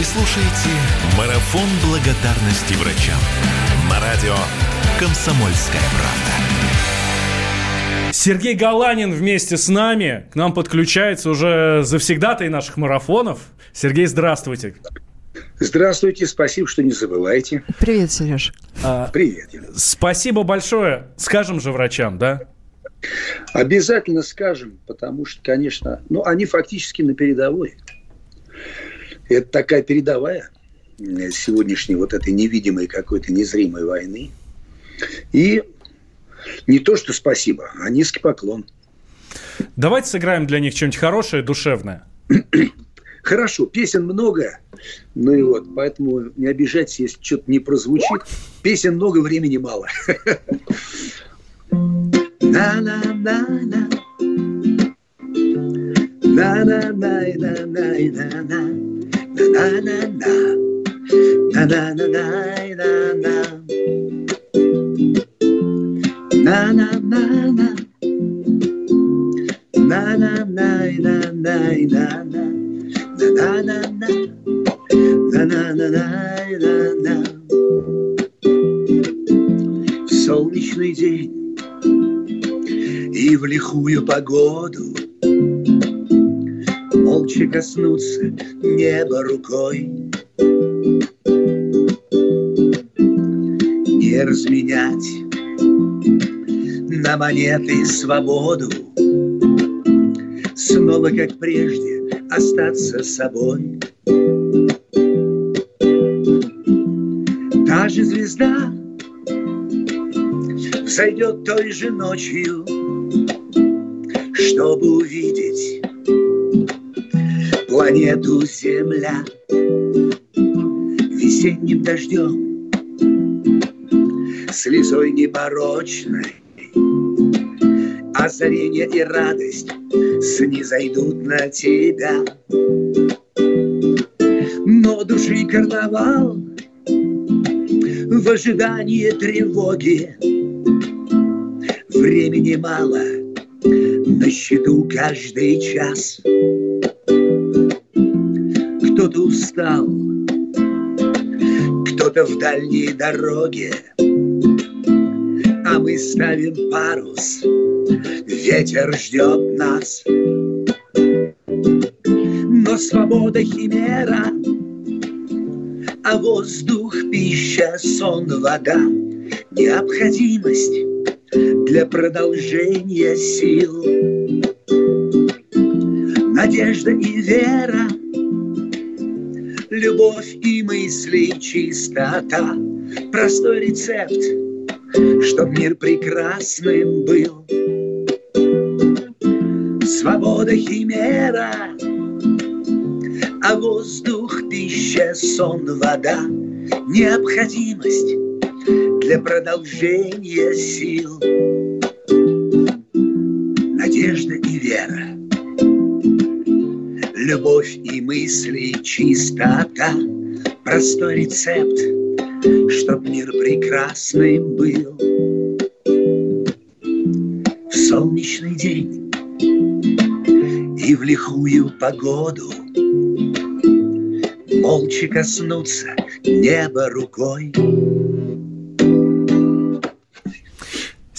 Вы слушаете «Марафон благодарности врачам» на радио «Комсомольская правда». Сергей Галанин вместе с нами. К нам подключается уже завсегдатый наших марафонов. Сергей, здравствуйте. Здравствуйте, спасибо, что не забывайте. Привет, Сереж. А, Привет. Спасибо большое. Скажем же врачам, да? Обязательно скажем, потому что, конечно, ну, они фактически на передовой. Это такая передовая сегодняшней вот этой невидимой какой-то незримой войны. И не то, что спасибо, а низкий поклон. Давайте сыграем для них что-нибудь хорошее, душевное. Хорошо, песен много, ну и вот, поэтому не обижайтесь, если что-то не прозвучит. Песен много, времени мало. На-на-на-на. На-на-на-на-на-на. Солнечный день. И в лихую погоду Молча коснуться неба рукой. Не разменять на монеты свободу. Снова, как прежде, остаться собой. Та же звезда взойдет той же ночью чтобы увидеть планету Земля весенним дождем, слезой непорочной. Озарение и радость снизойдут на тебя. Но души карнавал в ожидании тревоги. Времени мало — на счету каждый час. Кто-то устал, кто-то в дальней дороге, а мы ставим парус, ветер ждет нас. Но свобода химера, а воздух, пища, сон, вода, необходимость для продолжения сил. Надежда и вера, любовь и мысли, чистота, простой рецепт, чтоб мир прекрасным был. Свобода химера, а воздух, пища, сон, вода, необходимость для продолжения сил. Любовь и мысли, чистота, простой рецепт, чтоб мир прекрасным был. В солнечный день и в лихую погоду молча коснуться неба рукой.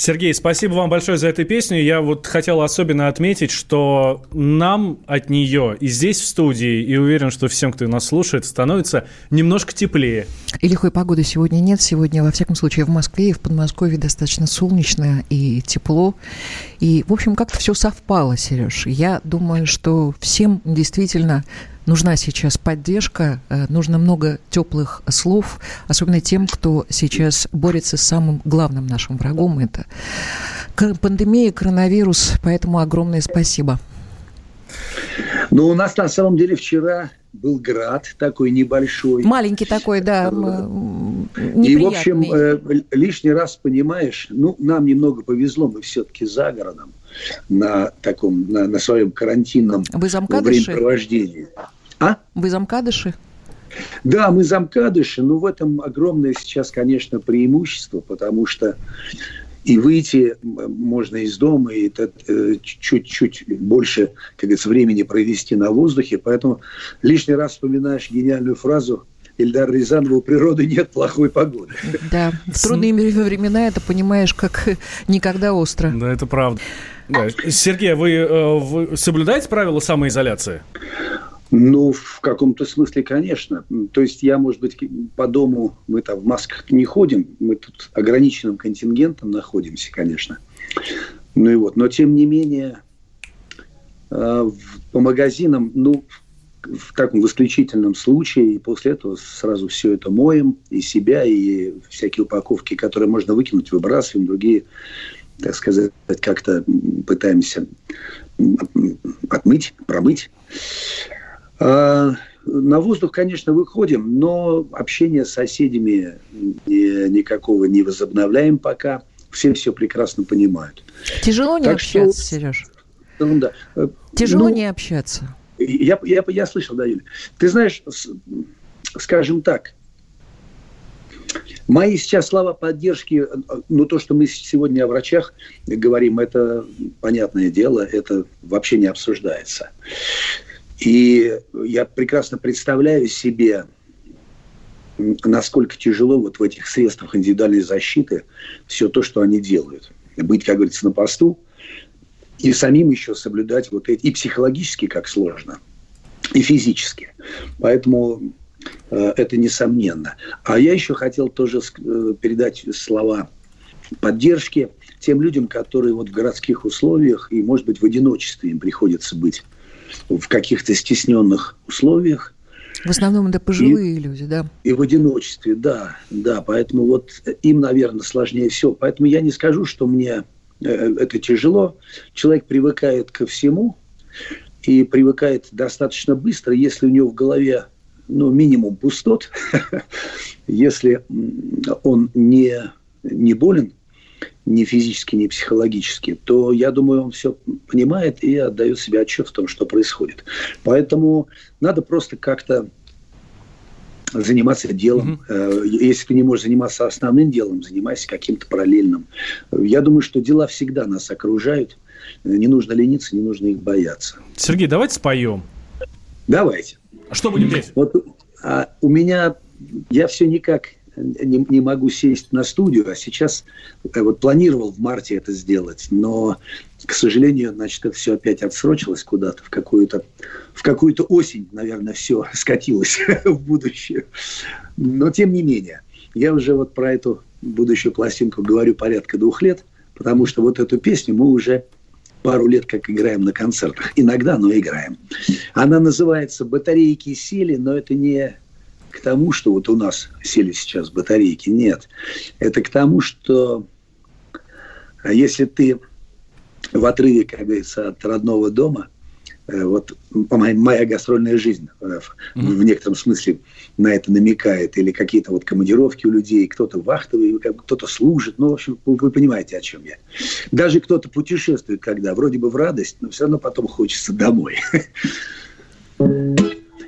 Сергей, спасибо вам большое за эту песню. Я вот хотел особенно отметить, что нам от нее и здесь в студии, и уверен, что всем, кто нас слушает, становится немножко теплее. И лихой погоды сегодня нет. Сегодня, во всяком случае, в Москве и в Подмосковье достаточно солнечно и тепло. И, в общем, как-то все совпало, Сереж. Я думаю, что всем действительно нужна сейчас поддержка, э, нужно много теплых слов, особенно тем, кто сейчас борется с самым главным нашим врагом. Это пандемия, коронавирус. Поэтому огромное спасибо. Ну, у нас на самом деле вчера был град такой небольшой. Маленький такой, да. И, в общем, э, лишний раз понимаешь, ну, нам немного повезло, мы все-таки за городом на таком, на, на своем карантинном времяпровождении. А? Вы замкадыши? Да, мы замкадыши, но в этом огромное сейчас, конечно, преимущество, потому что и выйти можно из дома, и э, чуть-чуть больше, как говорится, времени провести на воздухе. Поэтому лишний раз вспоминаешь гениальную фразу Ильдар Рязанова, у природы нет плохой погоды. Да, в трудные времена это понимаешь как никогда остро. Да, это правда. Да. Сергей, а вы, э, вы соблюдаете правила самоизоляции? Ну, в каком-то смысле, конечно. То есть я, может быть, по дому, мы там в масках не ходим, мы тут ограниченным контингентом находимся, конечно. Ну и вот, но тем не менее, э, по магазинам, ну, в таком в исключительном случае, и после этого сразу все это моем, и себя, и всякие упаковки, которые можно выкинуть, выбрасываем, другие, так сказать, как-то пытаемся отмыть, промыть. А, на воздух, конечно, выходим, но общение с соседями никакого не возобновляем пока. Все все прекрасно понимают. Тяжело не так общаться, что... Сереж? Ну, да. Тяжело ну, не общаться. Я, я, я слышал, да, Юля. Ты знаешь, скажем так, Мои сейчас слова поддержки, ну то, что мы сегодня о врачах говорим, это понятное дело, это вообще не обсуждается. И я прекрасно представляю себе, насколько тяжело вот в этих средствах индивидуальной защиты все то, что они делают. Быть, как говорится, на посту и самим еще соблюдать вот эти, и психологически как сложно, и физически. Поэтому э, это несомненно. А я еще хотел тоже э, передать слова поддержки тем людям, которые вот в городских условиях и, может быть, в одиночестве им приходится быть в каких-то стесненных условиях. В основном это пожилые и, люди, да? И в одиночестве, да, да. Поэтому вот им, наверное, сложнее всего. Поэтому я не скажу, что мне э, это тяжело. Человек привыкает ко всему и привыкает достаточно быстро, если у него в голове ну, минимум пустот, если он не, не болен, ни физически, ни психологически, то, я думаю, он все понимает и отдает себе отчет в том, что происходит. Поэтому надо просто как-то заниматься делом. Mm-hmm. Если ты не можешь заниматься основным делом, занимайся каким-то параллельным. Я думаю, что дела всегда нас окружают. Не нужно лениться, не нужно их бояться. Сергей, давайте споем. Давайте. Что будем петь? Вот а, у меня я все никак не, не могу сесть на студию, а сейчас э, вот планировал в марте это сделать, но, к сожалению, значит, это все опять отсрочилось куда-то в какую-то в какую-то осень, наверное, все скатилось в будущее. Но тем не менее, я уже вот про эту будущую пластинку говорю порядка двух лет, потому что вот эту песню мы уже пару лет как играем на концертах. Иногда, но играем. Она называется «Батарейки сели», но это не к тому, что вот у нас сели сейчас батарейки. Нет. Это к тому, что а если ты в отрыве, как говорится, от родного дома, э, вот моя гастрольная жизнь mm-hmm. в некотором смысле на это намекает, или какие-то вот командировки у людей, кто-то вахтовый, кто-то служит, ну, в общем, вы понимаете, о чем я. Даже кто-то путешествует, когда вроде бы в радость, но все равно потом хочется домой.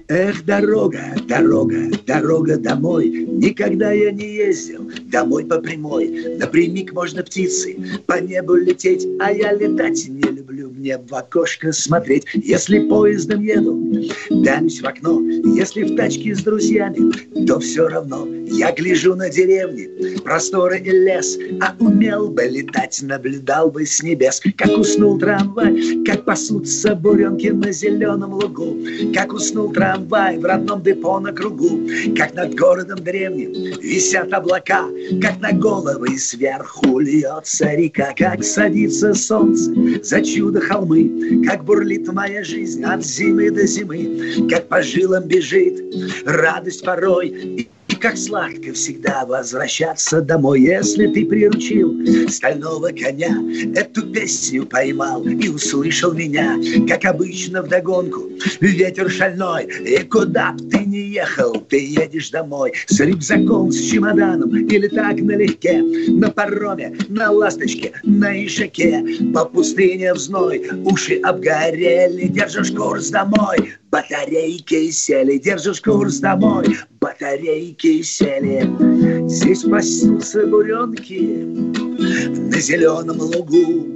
Эх, дорога, дорога, дорога домой. Никогда я не ездил домой по прямой. Напрямик можно птицы по небу лететь, а я летать не люблю. Мне в окошко смотреть. Если поездом еду, данюсь в окно. Если в тачке с друзьями, то все равно. Я гляжу на деревни, просторы и лес, а умел бы летать, наблюдал бы с небес, как уснул трамвай, как пасутся буренки на зеленом лугу, как уснул трамвай, трамвай в родном депо на кругу, как над городом древним висят облака, как на головы сверху льется река, как садится солнце за чудо холмы, как бурлит моя жизнь от зимы до зимы, как по жилам бежит радость порой как сладко всегда возвращаться домой, если ты приручил стального коня. Эту песню поймал и услышал меня, как обычно в догонку. Ветер шальной, и куда б ты не ехал, ты едешь домой с рюкзаком, с чемоданом или так налегке, на пароме, на ласточке, на ишаке, по пустыне в зной, уши обгорели, держишь курс домой, батарейки сели, держишь курс домой, батарейки сели. Здесь пасутся буренки, на зеленом лугу.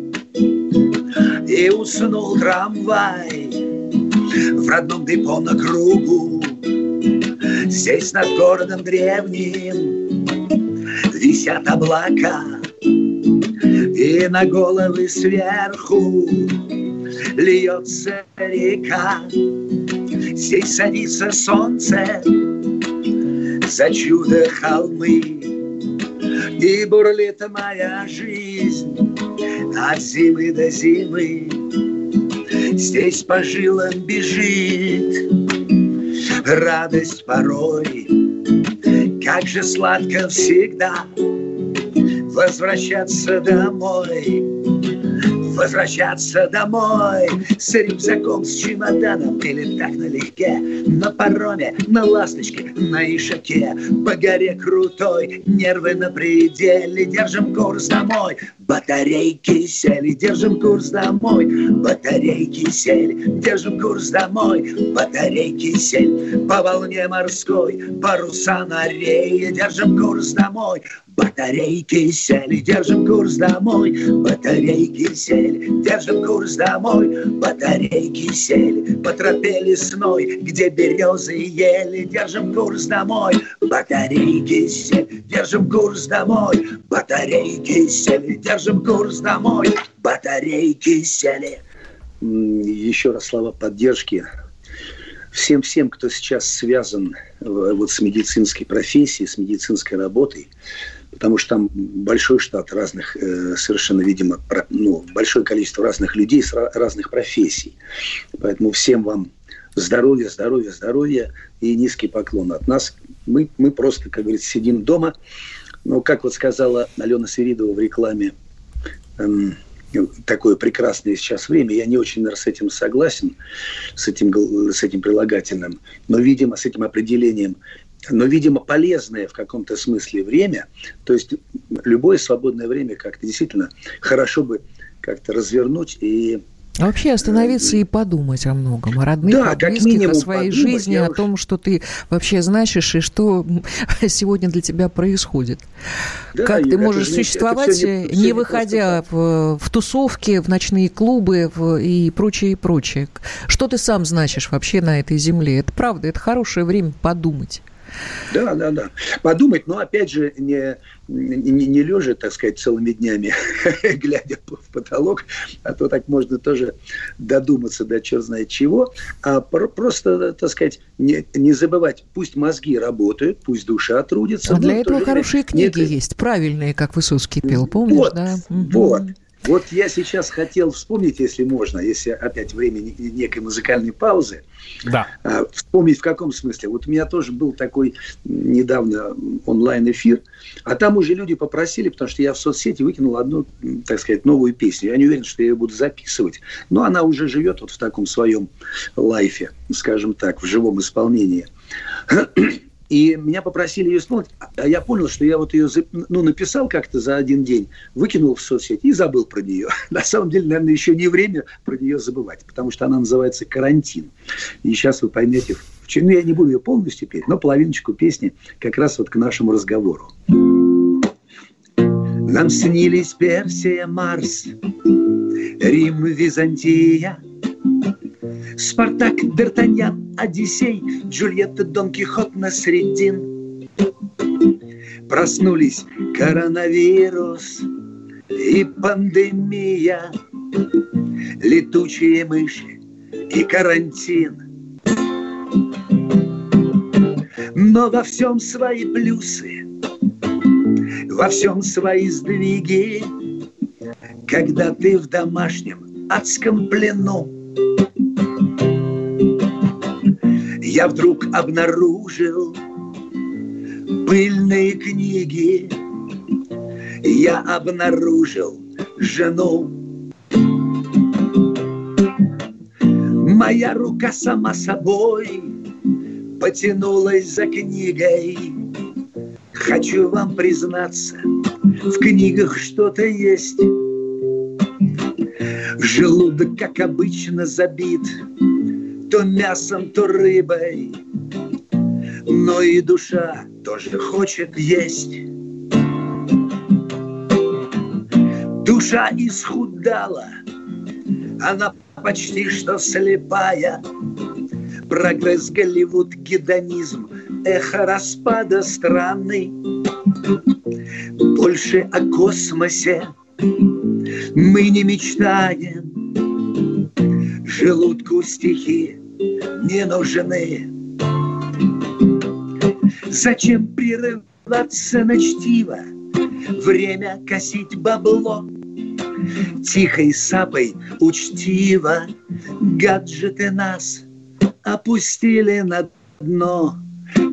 И уснул трамвай в родном депо на кругу. Здесь над городом древним висят облака, И на головы сверху льется река. Здесь садится солнце за чудо холмы, И бурлит моя жизнь от зимы до зимы. Здесь по жилам бежит радость порой. Как же сладко всегда возвращаться домой возвращаться домой С рюкзаком, с чемоданом Или так налегке На пароме, на ласточке, на ишаке По горе крутой, нервы на пределе Держим курс домой Батарейки сели, держим курс домой. Батарейки сели, держим курс домой. Батарейки сели По волне морской, паруса на рее Держим курс домой. Батарейки сели, держим курс домой, батарейки сели, держим курс домой, батарейки сели, по тропе лесной, где березы ели, держим курс домой, батарейки сели, держим курс домой, батарейки сели, держим курс домой, батарейки сели. Еще раз слова поддержки всем-всем, кто сейчас связан э, вот с медицинской профессией, с медицинской работой, потому что там большой штат разных, э, совершенно, видимо, ну, большое количество разных людей с разных профессий. Поэтому всем вам здоровья, здоровья, здоровья и низкий поклон от нас. Мы, мы просто, как говорится, сидим дома. Но, как вот сказала Алена Свиридова в рекламе, такое прекрасное сейчас время. Я не очень, с этим согласен, с этим, с этим прилагательным, но, видимо, с этим определением. Но, видимо, полезное в каком-то смысле время, то есть любое свободное время как-то действительно хорошо бы как-то развернуть и а вообще остановиться и подумать о многом, о родных, да, о близких, о своей подумать, жизни, о уж... том, что ты вообще значишь и что сегодня для тебя происходит. Да, как ты можешь существовать, не, не, не выходя в, в тусовки, в ночные клубы в, и прочее, и прочее. Что ты сам значишь вообще на этой земле? Это правда, это хорошее время подумать. Да, да, да. Подумать, но опять же, не, не, не лежа, так сказать, целыми днями, глядя в потолок, а то так можно тоже додуматься до черт знает чего, а просто, так сказать, не, не забывать, пусть мозги работают, пусть душа трудится. А для этого хорошие книги нет... есть, правильные, как Высоцкий пел, помнишь, вот, да? Вот, вот я сейчас хотел вспомнить, если можно, если опять время некой музыкальной паузы, да. А, вспомнить в каком смысле. Вот у меня тоже был такой недавно онлайн-эфир, а там уже люди попросили, потому что я в соцсети выкинул одну, так сказать, новую песню. Я не уверен, что я ее буду записывать, но она уже живет вот в таком своем лайфе, скажем так, в живом исполнении. И меня попросили ее исполнить. А я понял, что я вот ее ну, написал как-то за один день, выкинул в соцсети и забыл про нее. На самом деле, наверное, еще не время про нее забывать, потому что она называется «Карантин». И сейчас вы поймете, в чем я не буду ее полностью петь, но половиночку песни как раз вот к нашему разговору. Нам снились Персия, Марс, Рим, Византия – Спартак, Д'Артаньян, Одиссей, Джульетта, Дон Кихот, Насреддин. Проснулись коронавирус и пандемия, летучие мыши и карантин. Но во всем свои плюсы, во всем свои сдвиги, когда ты в домашнем адском плену я вдруг обнаружил пыльные книги. Я обнаружил жену. Моя рука сама собой потянулась за книгой. Хочу вам признаться, в книгах что-то есть. Желудок, как обычно, забит – то мясом, то рыбой, но и душа тоже хочет есть. Душа исхудала, она почти что слепая. Прогресс Голливуд, гедонизм, эхо распада страны. Больше о космосе мы не мечтаем. Желудку стихи не нужны. Зачем прерываться на чтиво? Время косить бабло. Тихой сапой учтиво гаджеты нас опустили на дно,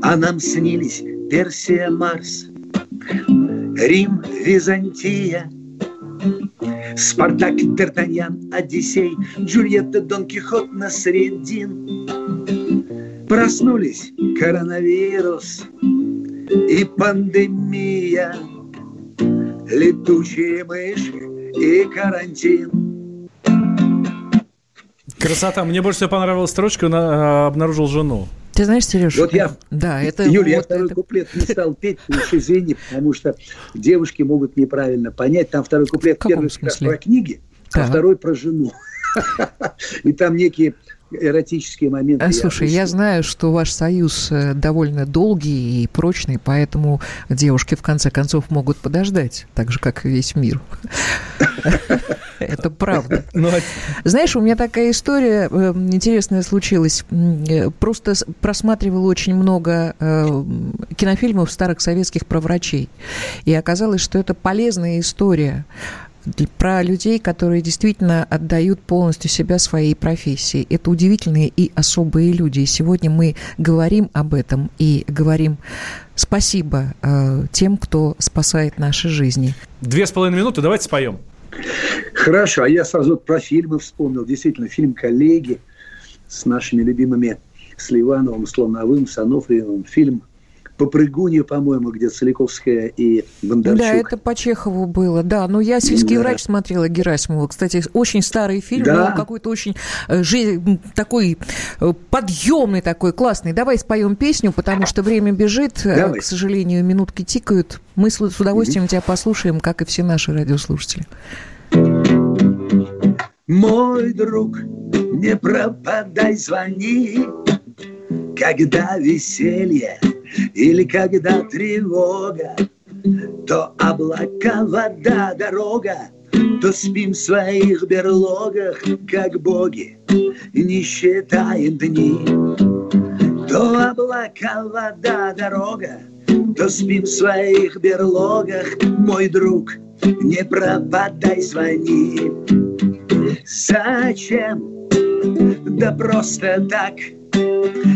а нам снились Персия, Марс, Рим, Византия, Спартак, Д'Артаньян, Одиссей, Джульетта, Дон Кихот, Насреддин. Проснулись коронавирус и пандемия, летучие мыши и карантин. Красота. Мне больше всего понравилась строчка, на, обнаружил жену. Ты знаешь, Сереж, вот я, да, это Юля, вот я второй это... куплет не стал петь, уж извини, потому что девушки могут неправильно понять. Там второй куплет первый сказ про книги, а да. а второй про жену. И там некие эротические моменты. А, слушай, я, я знаю, что ваш союз э, довольно долгий и прочный, поэтому девушки в конце концов могут подождать, так же, как и весь мир. Это правда. Ну, а Знаешь, у меня такая история э, интересная случилась. Э, просто просматривала очень много кинофильмов старых советских про врачей. И оказалось, что это полезная история про людей, которые действительно отдают полностью себя своей профессии. Это удивительные и особые люди. И сегодня мы говорим об этом и говорим спасибо э, тем, кто спасает наши жизни. Две с половиной минуты, давайте споем. Хорошо, а я сразу про фильмы вспомнил. Действительно, фильм «Коллеги» с нашими любимыми Сливановым, Слоновым, Санофриевым. Фильм Попрыгунья, по-моему, где Целиковская и Бондарчук. Да, это по Чехову было, да. Но я «Сельский да. врач» смотрела Герасимова. Кстати, очень старый фильм, да. но какой-то очень э, такой э, подъемный такой, классный. Давай споем песню, потому что время бежит. Э, Давай. К сожалению, минутки тикают. Мы с удовольствием mm тебя послушаем, как и все наши радиослушатели. Мой друг, не пропадай, звони, когда веселье или когда тревога, то облака, вода, дорога, то спим в своих берлогах, как боги, не считаем дни. То облака, вода, дорога, то спим в своих берлогах, мой друг, не пропадай, звони. Зачем? Да просто так –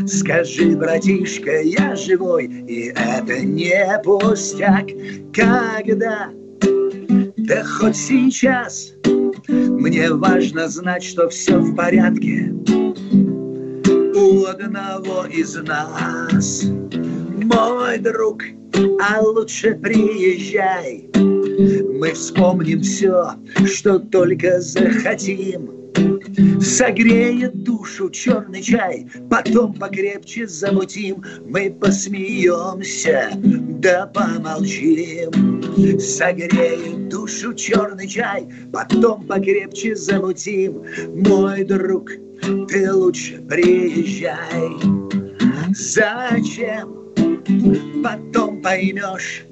Скажи, братишка, я живой, и это не пустяк, когда, да хоть сейчас, мне важно знать, что все в порядке у одного из нас. Мой друг, а лучше приезжай, мы вспомним все, что только захотим. Согреет душу черный чай, потом покрепче замутим, мы посмеемся, да помолчим. Согреет душу черный чай, потом покрепче замутим, мой друг, ты лучше приезжай. Зачем? Потом поймешь,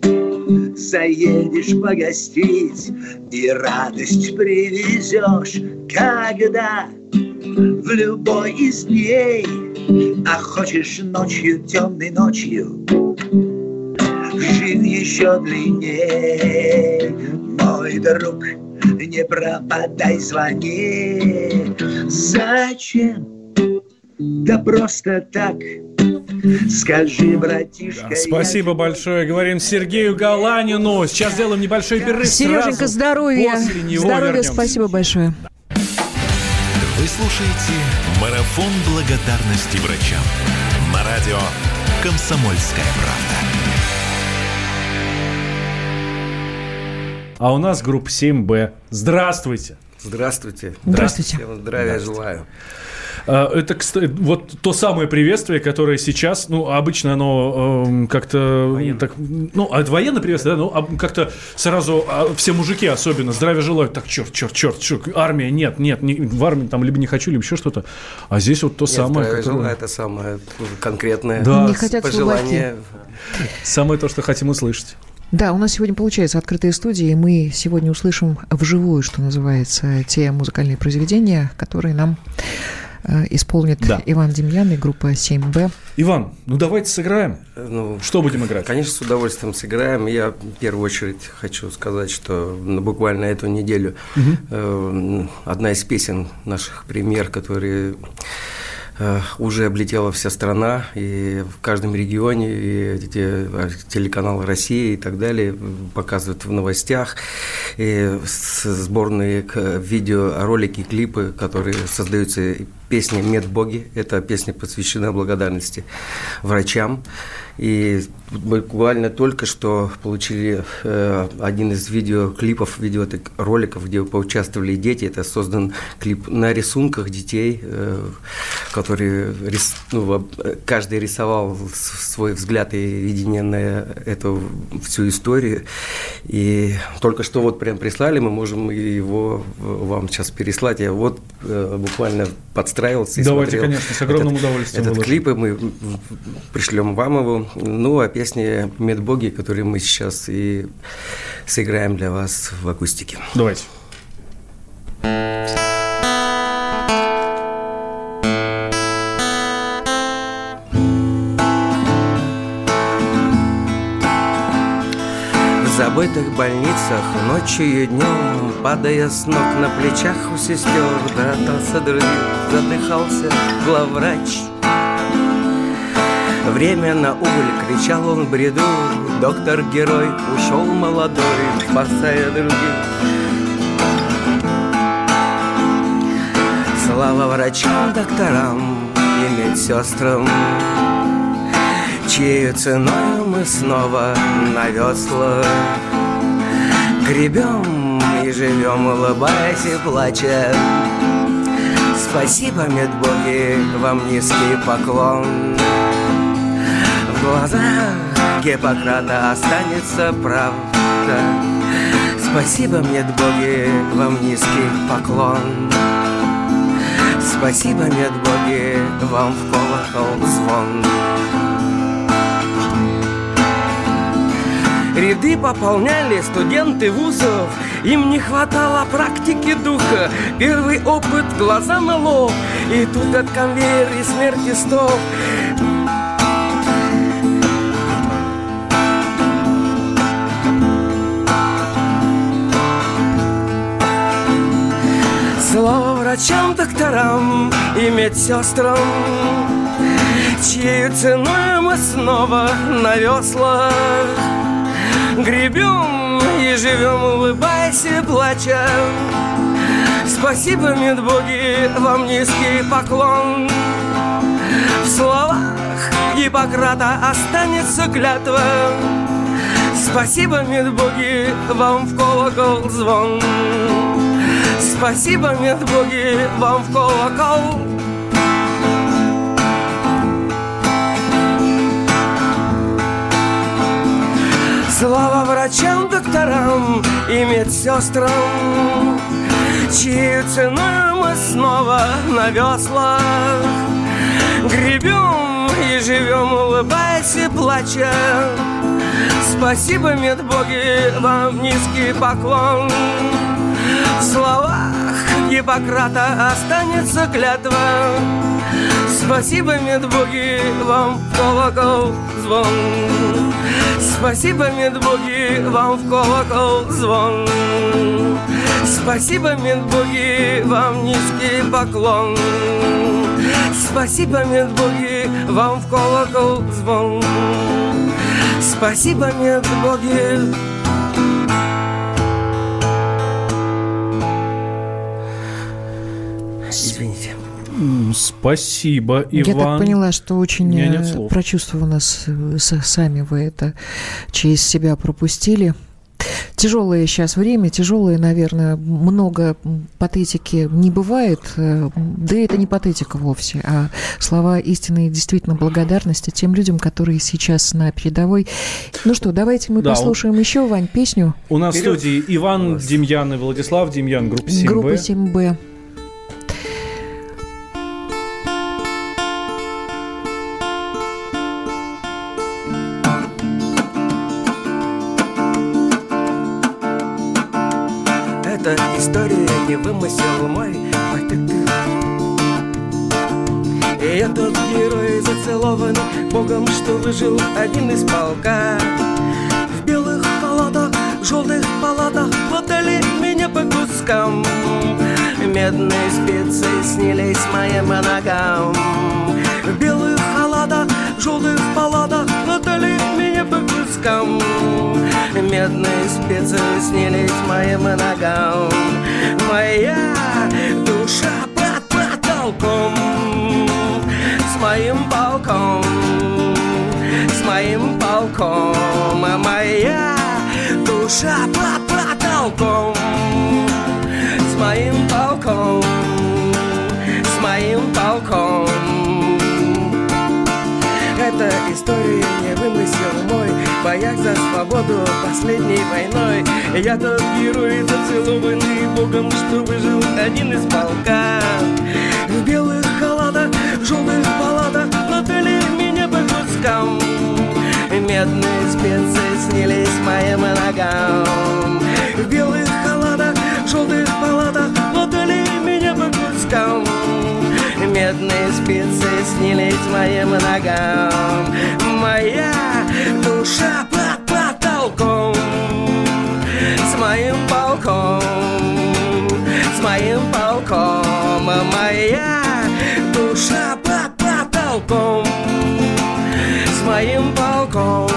заедешь погостить и радость привезешь, когда? В любой из дней, а хочешь ночью, темной ночью, жизнь еще длиннее, мой друг, не пропадай, звони. Зачем? Да просто так Скажи, братишка... Да, спасибо я... большое. Говорим Сергею Галанину. Сейчас сделаем небольшой перерыв. Сереженька, здоровья. Здоровья, вернемся. спасибо большое. Вы слушаете «Марафон благодарности врачам» на радио «Комсомольская правда». А у нас группа 7Б. Здравствуйте. Здравствуйте. Здравствуйте. Всем здравия Здравствуйте. желаю. А, это, кстати, вот то самое приветствие, которое сейчас, ну, обычно оно э, как-то... Так, ну, а это военное приветствие, да, ну, как-то сразу а, все мужики особенно здравия желают. Так, черт, черт, черт, черт, армия, нет, нет, не, в армии там либо не хочу, либо еще что-то. А здесь вот то нет, самое... Которое... Это самое конкретное да. не хотят пожелание. Самое то, что хотим услышать. Да, у нас сегодня получается открытая студия, и мы сегодня услышим вживую, что называется, те музыкальные произведения, которые нам исполнит да. Иван Демьян и группа 7Б. Иван, ну давайте сыграем. Ну, что будем играть? Конечно, с удовольствием сыграем. Я в первую очередь хочу сказать, что ну, буквально эту неделю угу. э, одна из песен наших премьер, которые Э, уже облетела вся страна, и в каждом регионе, и телеканал России и так далее показывают в новостях, и сборные видеоролики, клипы, которые создаются песня «Медбоги». Это песня посвящена благодарности врачам. И буквально только что получили э, один из видеоклипов, видеороликов, где поучаствовали дети. Это создан клип на рисунках детей, э, которые рис, ну, каждый рисовал свой взгляд и видение на эту всю историю. И только что вот прям прислали, мы можем его вам сейчас переслать. Я вот э, буквально подстраивался и Давайте, смотрел конечно, с огромным этот, удовольствием. Этот клип, и мы пришлем вам его. Ну, а песни «Медбоги», которые мы сейчас и сыграем для вас в акустике. Давайте. В забытых больницах ночью и днем, Падая с ног на плечах у сестер, Братался других, задыхался главврач — Время на убыль, кричал он бреду. Доктор-герой ушел молодой, спасая других. Слава врачам, докторам и медсестрам Чьей ценой мы снова на весла Гребем и живем, улыбаясь и плача. Спасибо, медбоги, вам низкий поклон глазах Гиппократа останется правда. Спасибо, мне боги, вам низкий поклон. Спасибо, нет боги, вам в колокол звон. Ряды пополняли студенты вузов Им не хватало практики духа. Первый опыт, глаза на лоб И тут от конвейер и смерти стоп врачам, докторам и медсестрам. Чьей ценой мы снова на веслах Гребем и живем, улыбаясь и плача. Спасибо, медбоги, вам низкий поклон. В словах Гиппократа останется клятва. Спасибо, медбоги, вам в колокол звон Спасибо, нет боги, вам в колокол. Слава врачам, докторам и медсестрам Чью ценой мы снова на веслах Гребем и живем, улыбаясь и плача. Спасибо, медбоги, вам низкий поклон в словах Гиппократа останется клятва. Спасибо, медбоги, вам в колокол звон. Спасибо, медбоги, вам в колокол звон. Спасибо, медбоги, вам низкий поклон. Спасибо, медбоги, вам в колокол звон. Спасибо, медбоги, Извините. Спасибо, Иван. Я так поняла, что очень э, прочувствовано сами вы это через себя пропустили. Тяжелое сейчас время, тяжелое, наверное, много патетики не бывает, э, да это не патетика вовсе, а слова истинной действительно благодарности тем людям, которые сейчас на передовой. Ну что, давайте мы да, послушаем он... еще, Вань, песню. У нас Вперед. в студии Иван Демьян и Владислав Демьян, группа 7Б. Группа 7Б. Не вымысел мой И этот герой зацелован Богом, что выжил один из полка. В белых халатах, желтых палатах Хватали меня по кускам. Медные специи снились моим ногам. В белых халатах, желтых палатах Хватали меня по кускам Медные специи снились моим ногам. Моя душа под потолком. С моим полком. С моим полком. А моя душа под потолком. С моим полком. С моим полком. Эта история не вымысел боях за свободу последней войной. Я тот герой, зацелованный Богом, что выжил один из полка В белых халатах, в желтых палатах Латали меня по кускам Медные специи снились моим ногам. В белых халатах, в желтых палатах Латали меня по кускам Медные спицы снились моим ногам. Моя душа под потолком С моим полком С моим полком Моя душа под потолком С моим полком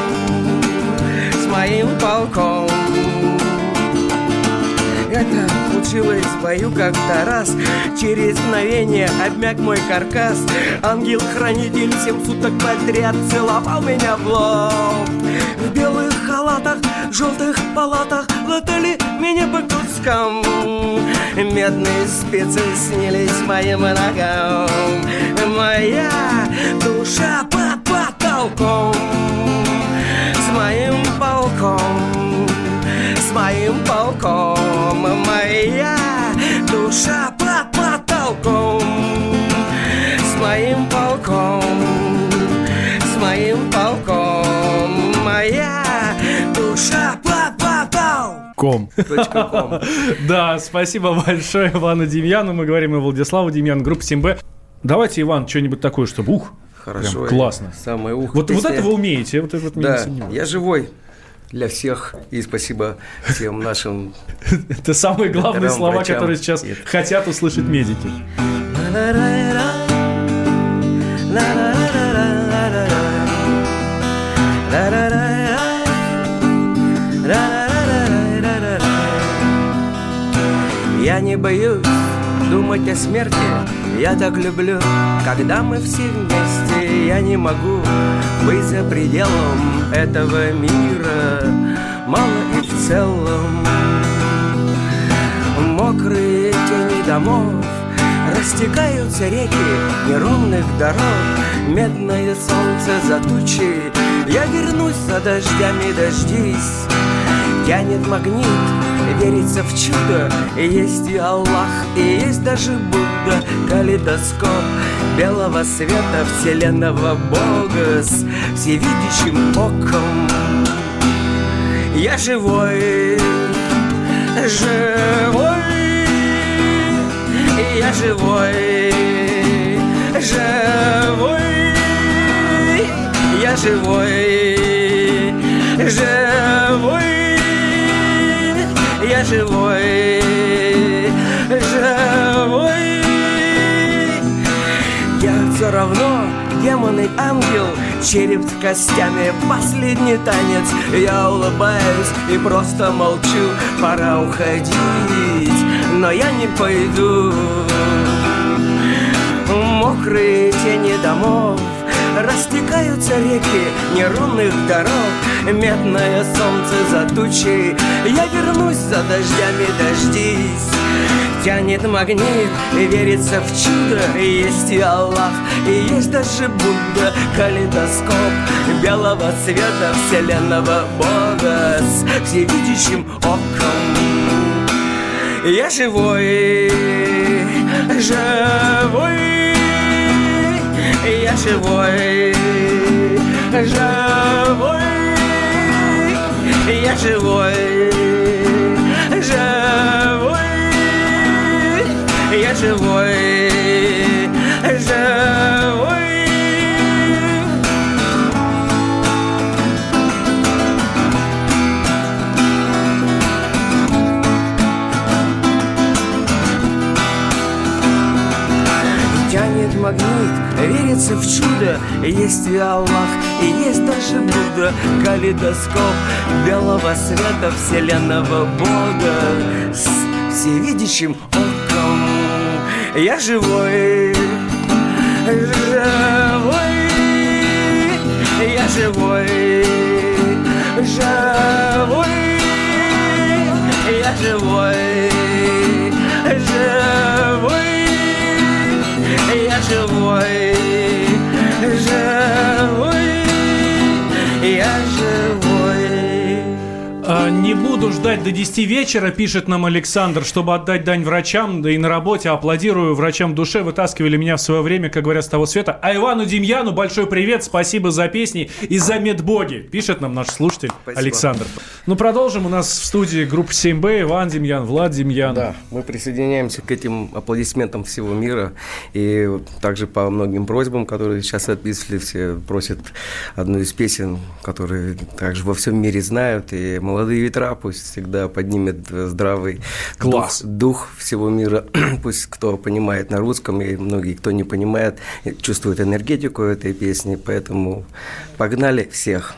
С моим полком это случилось в бою как-то раз. Через мгновение обмяк мой каркас. Ангел-хранитель семь суток подряд Целовал меня в лоб. В белых халатах, желтых палатах Латали меня по кускам. Медные спецы снились моим ногам. Моя душа под потолком. С моим полком с моим полком Моя душа под потолком С моим полком С моим полком Моя душа под потолком Ком. Да, спасибо большое Ивану Демьяну. Мы говорим и Владиславу Демьяну, группа 7Б. Давайте, Иван, что-нибудь такое, чтобы ух. Хорошо. классно. Самое ух. Вот, вот это вы умеете. Вот, вот да, я живой для всех. И спасибо всем нашим Это самые главные слова, которые сейчас хотят услышать медики. Я не боюсь думать о смерти Я так люблю, когда мы все вместе Я не могу быть за пределом этого мира Мало и в целом. Мокрые тени домов Растекаются реки неровных дорог. Медное солнце за тучи. Я вернусь за дождями, дождись. Тянет магнит верится в чудо. Есть и Аллах, и есть даже Будда. Калейдоскоп белого света Вселенного Бога С всевидящим оком. Я живой, живой. Я живой, живой. Я живой, живой живой, живой. Я все равно демон и ангел, череп с костями, последний танец. Я улыбаюсь и просто молчу, пора уходить, но я не пойду. Мокрые тени домов Растекаются реки неровных дорог Медное солнце за тучей. Я вернусь за дождями дождись. Тянет магнит верится в чудо. Есть и Аллах, и есть даже Будда. Калейдоскоп белого цвета Вселенного Бога С всевидящим оком. Я живой, живой. Я живой, живой Я живой, живой я живой, живой. Верится в чудо Есть и Аллах, и есть даже Будда. Калейдоскоп белого света Вселенного Бога. С всевидящим оком. Я живой, живой, я живой, живой, я живой, живой, я живой, Не буду ждать до 10 вечера, пишет нам Александр, чтобы отдать дань врачам, да и на работе аплодирую врачам в душе, вытаскивали меня в свое время, как говорят, с того света. А Ивану Демьяну большой привет, спасибо за песни и за медбоги, пишет нам наш слушатель Спасибо. Александр. Ну, продолжим. У нас в студии группа 7Б, Иван Демьян, Влад Демьян. Да, мы присоединяемся к этим аплодисментам всего мира. И также по многим просьбам, которые сейчас отписывали, все просят одну из песен, которые также во всем мире знают. И «Молодые ветра» пусть всегда поднимет здравый Класс. Дух, дух всего мира. пусть кто понимает на русском, и многие, кто не понимает, чувствует энергетику этой песни. Поэтому погнали всех.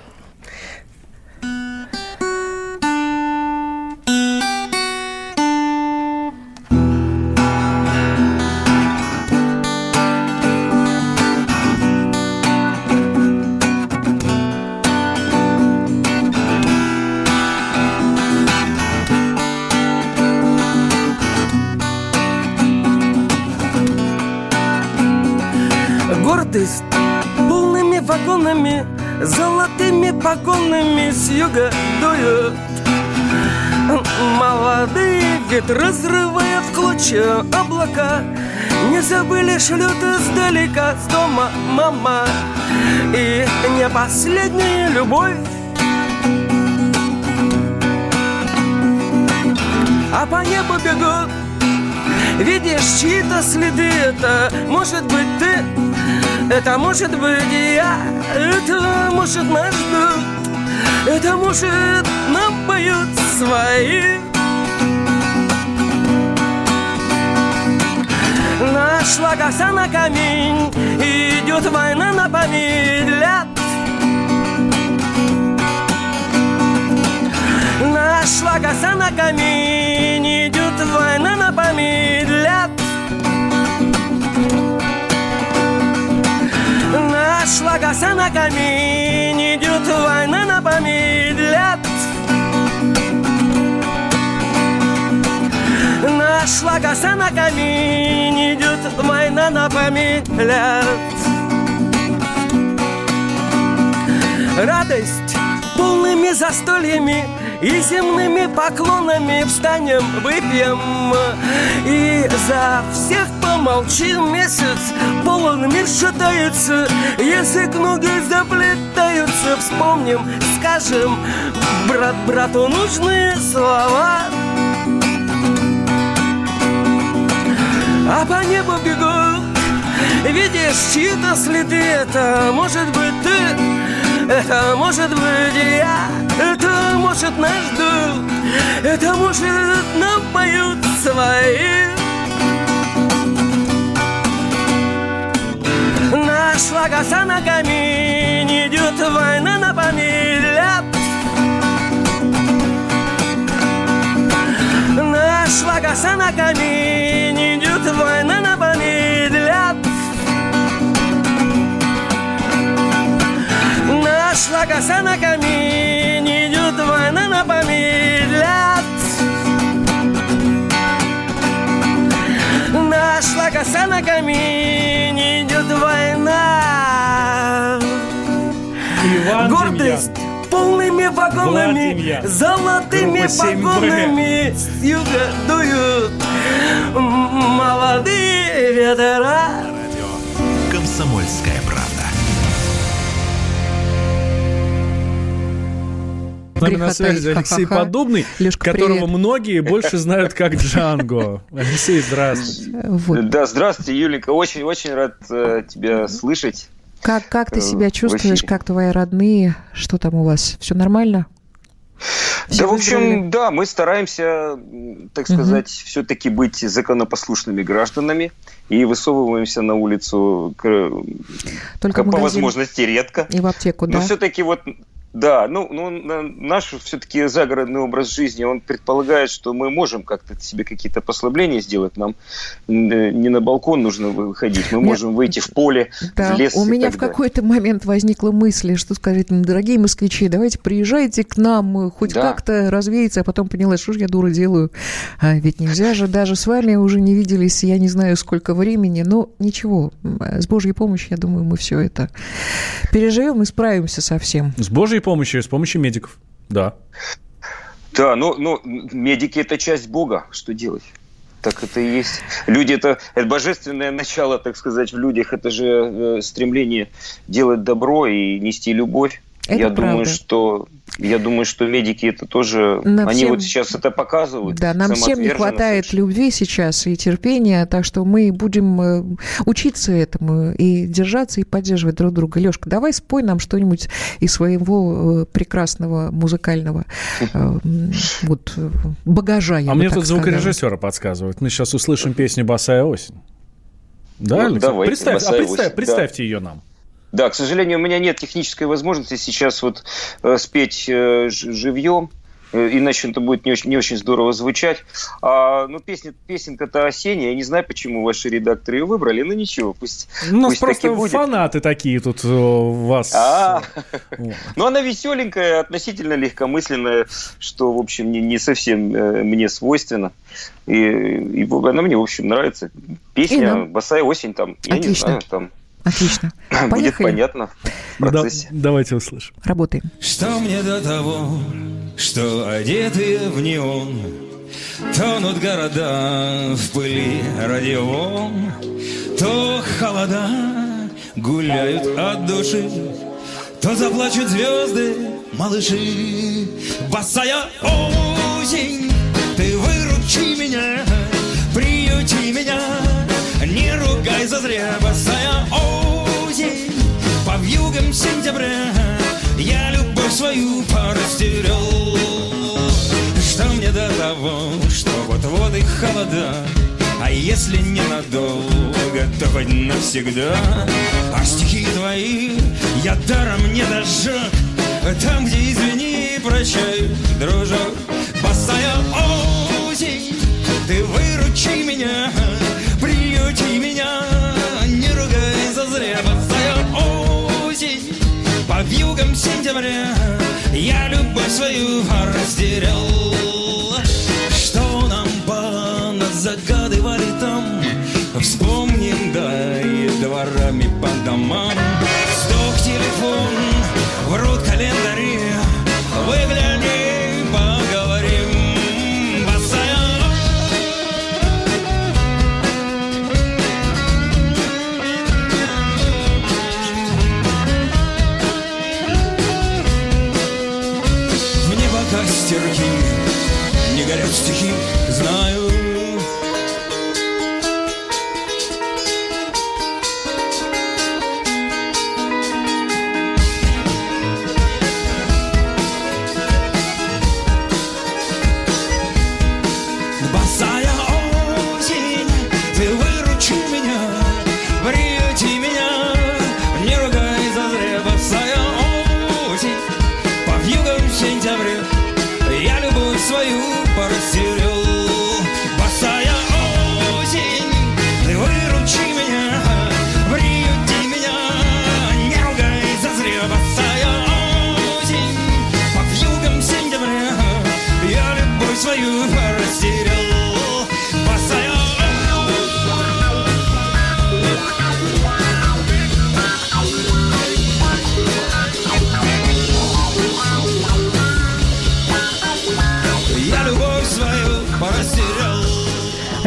Гордость полными вагонами, золотыми погонами с юга дует. Молодые ветры разрывая в клочья облака. Не забыли шлют издалека с дома мама. И не последняя любовь. А по небу бегут. Видишь чьи-то следы Это может быть ты Это может быть я Это может наш дух Это может нам поют свои. Нашла коса на камень Идет война на помилят Нашла коса на камень Идет война на помилят Нашла коса на камень Идет война на помилят Нашла коса на камень Идет война на помилят Радость полными застольями и земными поклонами встанем, выпьем. И за всех помолчим месяц Полон мир шатается. Язык, ноги заплетаются Вспомним, скажем Брат брату нужные слова. А по небу бегут Видишь чьи-то следы Это может быть ты Это может быть я Это может наш дух Это может нам поют свои. Нашла коса на камень Идет война на помилят Нашла коса на камень Идет война на Пошла коса на камине, идет война на помилят. Нашла коса на камине, идет война. Иван Гордость Демьян. полными вагонами, золотыми погонами с юга дуют м-м-м молодые ветера. Радио «Комсомольская С нами на связи Алексей ха-ха-ха. Поддубный, Лёшка, которого привет. многие больше знают как Джанго. Алексей, здравствуйте. Вот. Да, здравствуйте, Юленька. Очень-очень рад э, тебя слышать. Как, как ты Э, себя чувствуешь, как твои родные, что там у вас? Все нормально? Все да, в общем, да, мы стараемся, так сказать, все-таки быть законопослушными гражданами и высовываемся на улицу к- Только в по возможности редко. и в аптеку, Но да? все-таки вот, да, ну, ну на- наш все-таки загородный образ жизни, он предполагает, что мы можем как-то себе какие-то послабления сделать. Нам э, не на балкон нужно выходить, мы Нет. можем выйти в поле, Да, в лес. у и меня так в какой-то момент возникла мысль, что сказать, ну, дорогие москвичи, давайте приезжайте к нам, хоть Да. как-то развеяться, а потом поняла, что ж я дура делаю. А ведь нельзя же, даже с вами уже не виделись, я не знаю сколько времени, но ничего, с Божьей помощью, я думаю, мы все это переживем и справимся со всем. С Божьей помощью и с помощью медиков. Да. Да, ну, ну, медики – это часть Бога. Что делать? Так это и есть. Люди это, это божественное начало, так сказать, в людях. Это же э, стремление делать добро и нести любовь. Это я правда. думаю, что я думаю, что медики это тоже. Нам они всем- вот сейчас это показывают. Да, нам всем не хватает любви сейчас и терпения, так что мы будем э, учиться этому и держаться и поддерживать друг друга. Лешка, давай спой нам что-нибудь из своего э, прекрасного музыкального э, вот багажа. я А бы мне так тут звукорежиссера подсказывают. Мы сейчас услышим песню «Босая осень». Да, Ну, давайте, Представь- а «Босая представь- осень», да. представьте ее нам. Да, к сожалению, у меня нет технической возможности сейчас вот э, спеть э, живьем, э, иначе это будет не очень, не очень здорово звучать. А, ну, песня, песенка-то осенняя, я не знаю, почему ваши редакторы ее выбрали, но ничего, пусть, У нас пусть и просто будет. фанаты такие тут у вас. А, ну она веселенькая, относительно легкомысленная, что, в общем, не, не совсем э, мне свойственно. И, и она мне, в общем, нравится. И Песня нам. «Босая осень» там, я не Отлично. знаю, там Отлично. будет понятно в Да- давайте услышим. Работаем. Что мне до того, что одетые в неон Тонут города в пыли радиоволн То холода гуляют от души То заплачут звезды, малыши Босая осень, ты выручи меня Приюти меня, ругай зазря Босая осень, по вьюгам сентября Я любовь свою порастерял Что мне до того, что вот-вот и холода? А если ненадолго, то хоть навсегда. А стихи твои я даром не дожег Там, где извини, прощай, дружок Босая осень, ты выручи меня Приюти меня, не ругай зазря Босая осень, по вьюгам сентября Я любовь свою растерял Что нам понад загадывали там? Вспомним, да, и дворами по домам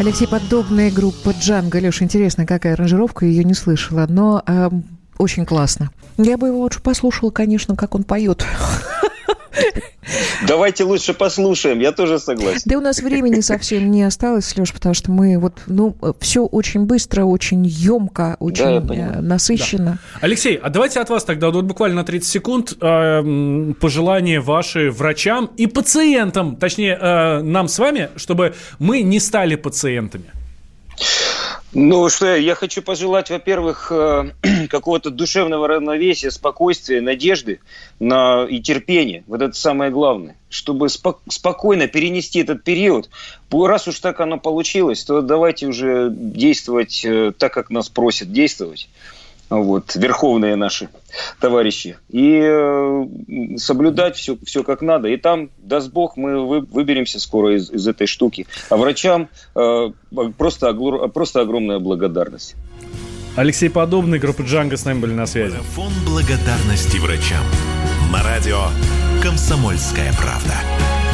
Алексей Подобная группа Джанго. Леша, интересно, какая аранжировка, ее не слышала, но э, очень классно. Я бы его лучше послушала, конечно, как он поет. Давайте лучше послушаем, я тоже согласен. Да у нас времени совсем не осталось, Леш, потому что мы вот, ну, все очень быстро, очень емко, очень э, понимаю. насыщенно. Алексей, а давайте от вас тогда вот буквально на 30 секунд э, пожелания ваши врачам и пациентам, точнее, э, нам с вами, чтобы мы не стали пациентами. Ну что, я- хочу пожелать, во-первых, э, какого-то душевного равновесия, спокойствия, надежды на, и терпения. Вот это самое главное. Чтобы спок- спокойно перенести этот период. Раз уж так оно получилось, то давайте уже действовать э, так, как нас просят действовать. Вот, верховные наши товарищи. И э, соблюдать все, все как надо. И там, даст Бог, мы вы- выберемся скоро из, из этой штуки. А врачам э, просто, просто огромная благодарность. Алексей Подобный, группа Джанго с нами были на связи. Марафон благодарности врачам. На радио «Комсомольская правда».